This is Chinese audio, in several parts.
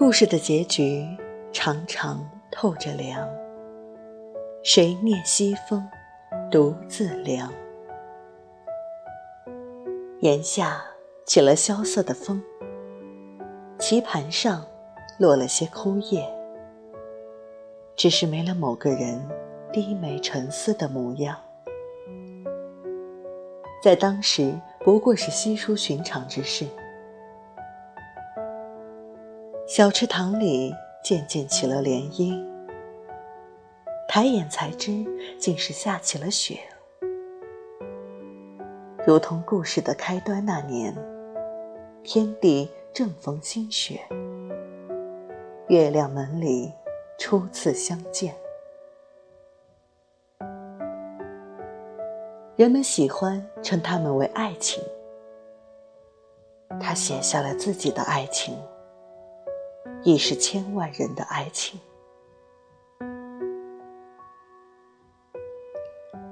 故事的结局常常透着凉。谁念西风，独自凉？檐下起了萧瑟的风，棋盘上落了些枯叶，只是没了某个人低眉沉思的模样。在当时，不过是稀疏寻常之事。小池塘里渐渐起了涟漪，抬眼才知，竟是下起了雪。如同故事的开端那年，天地正逢新雪，月亮门里初次相见。人们喜欢称他们为爱情。他写下了自己的爱情，亦是千万人的爱情。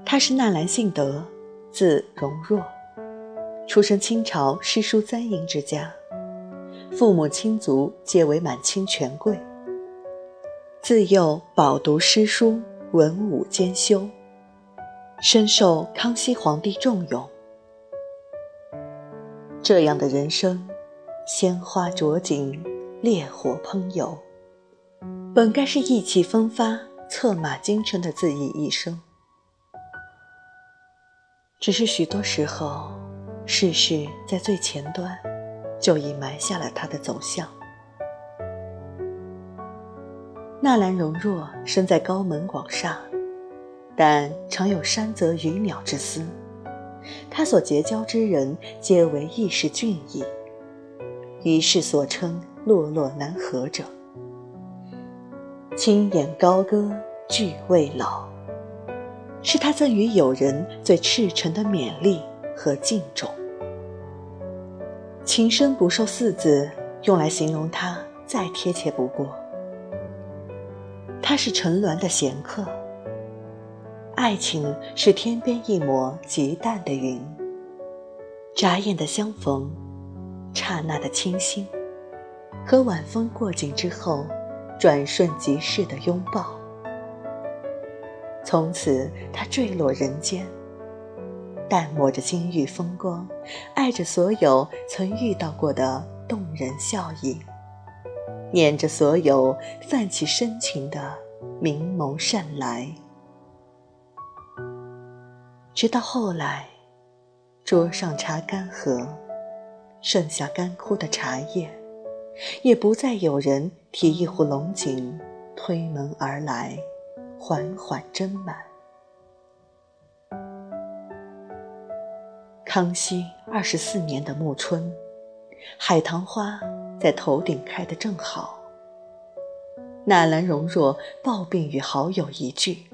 他是纳兰性德，字容若，出身清朝诗书簪缨之家，父母亲族皆为满清权贵。自幼饱读诗书，文武兼修。深受康熙皇帝重用，这样的人生，鲜花着锦，烈火烹油，本该是意气风发、策马京城的恣意一生。只是许多时候，世事在最前端，就已埋下了他的走向。纳兰容若生在高门广厦。但常有山泽鱼鸟之思，他所结交之人皆为义士俊逸，于是所称落落难合者。青眼高歌俱未老，是他赠予友人最赤诚的勉励和敬重。情深不寿四字用来形容他再贴切不过。他是沉沦的闲客。爱情是天边一抹极淡的云，眨眼的相逢，刹那的倾心，和晚风过境之后，转瞬即逝的拥抱。从此，他坠落人间，淡漠着金玉风光，爱着所有曾遇到过的动人笑意，念着所有泛起深情的明眸善来。直到后来，桌上茶干涸，剩下干枯的茶叶，也不再有人提一壶龙井，推门而来，缓缓斟满。康熙二十四年的暮春，海棠花在头顶开得正好。纳兰容若抱病与好友一聚。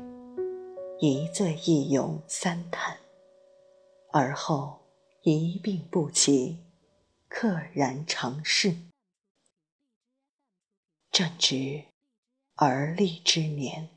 一醉一咏三叹，而后一病不起，溘然长逝。正值而立之年。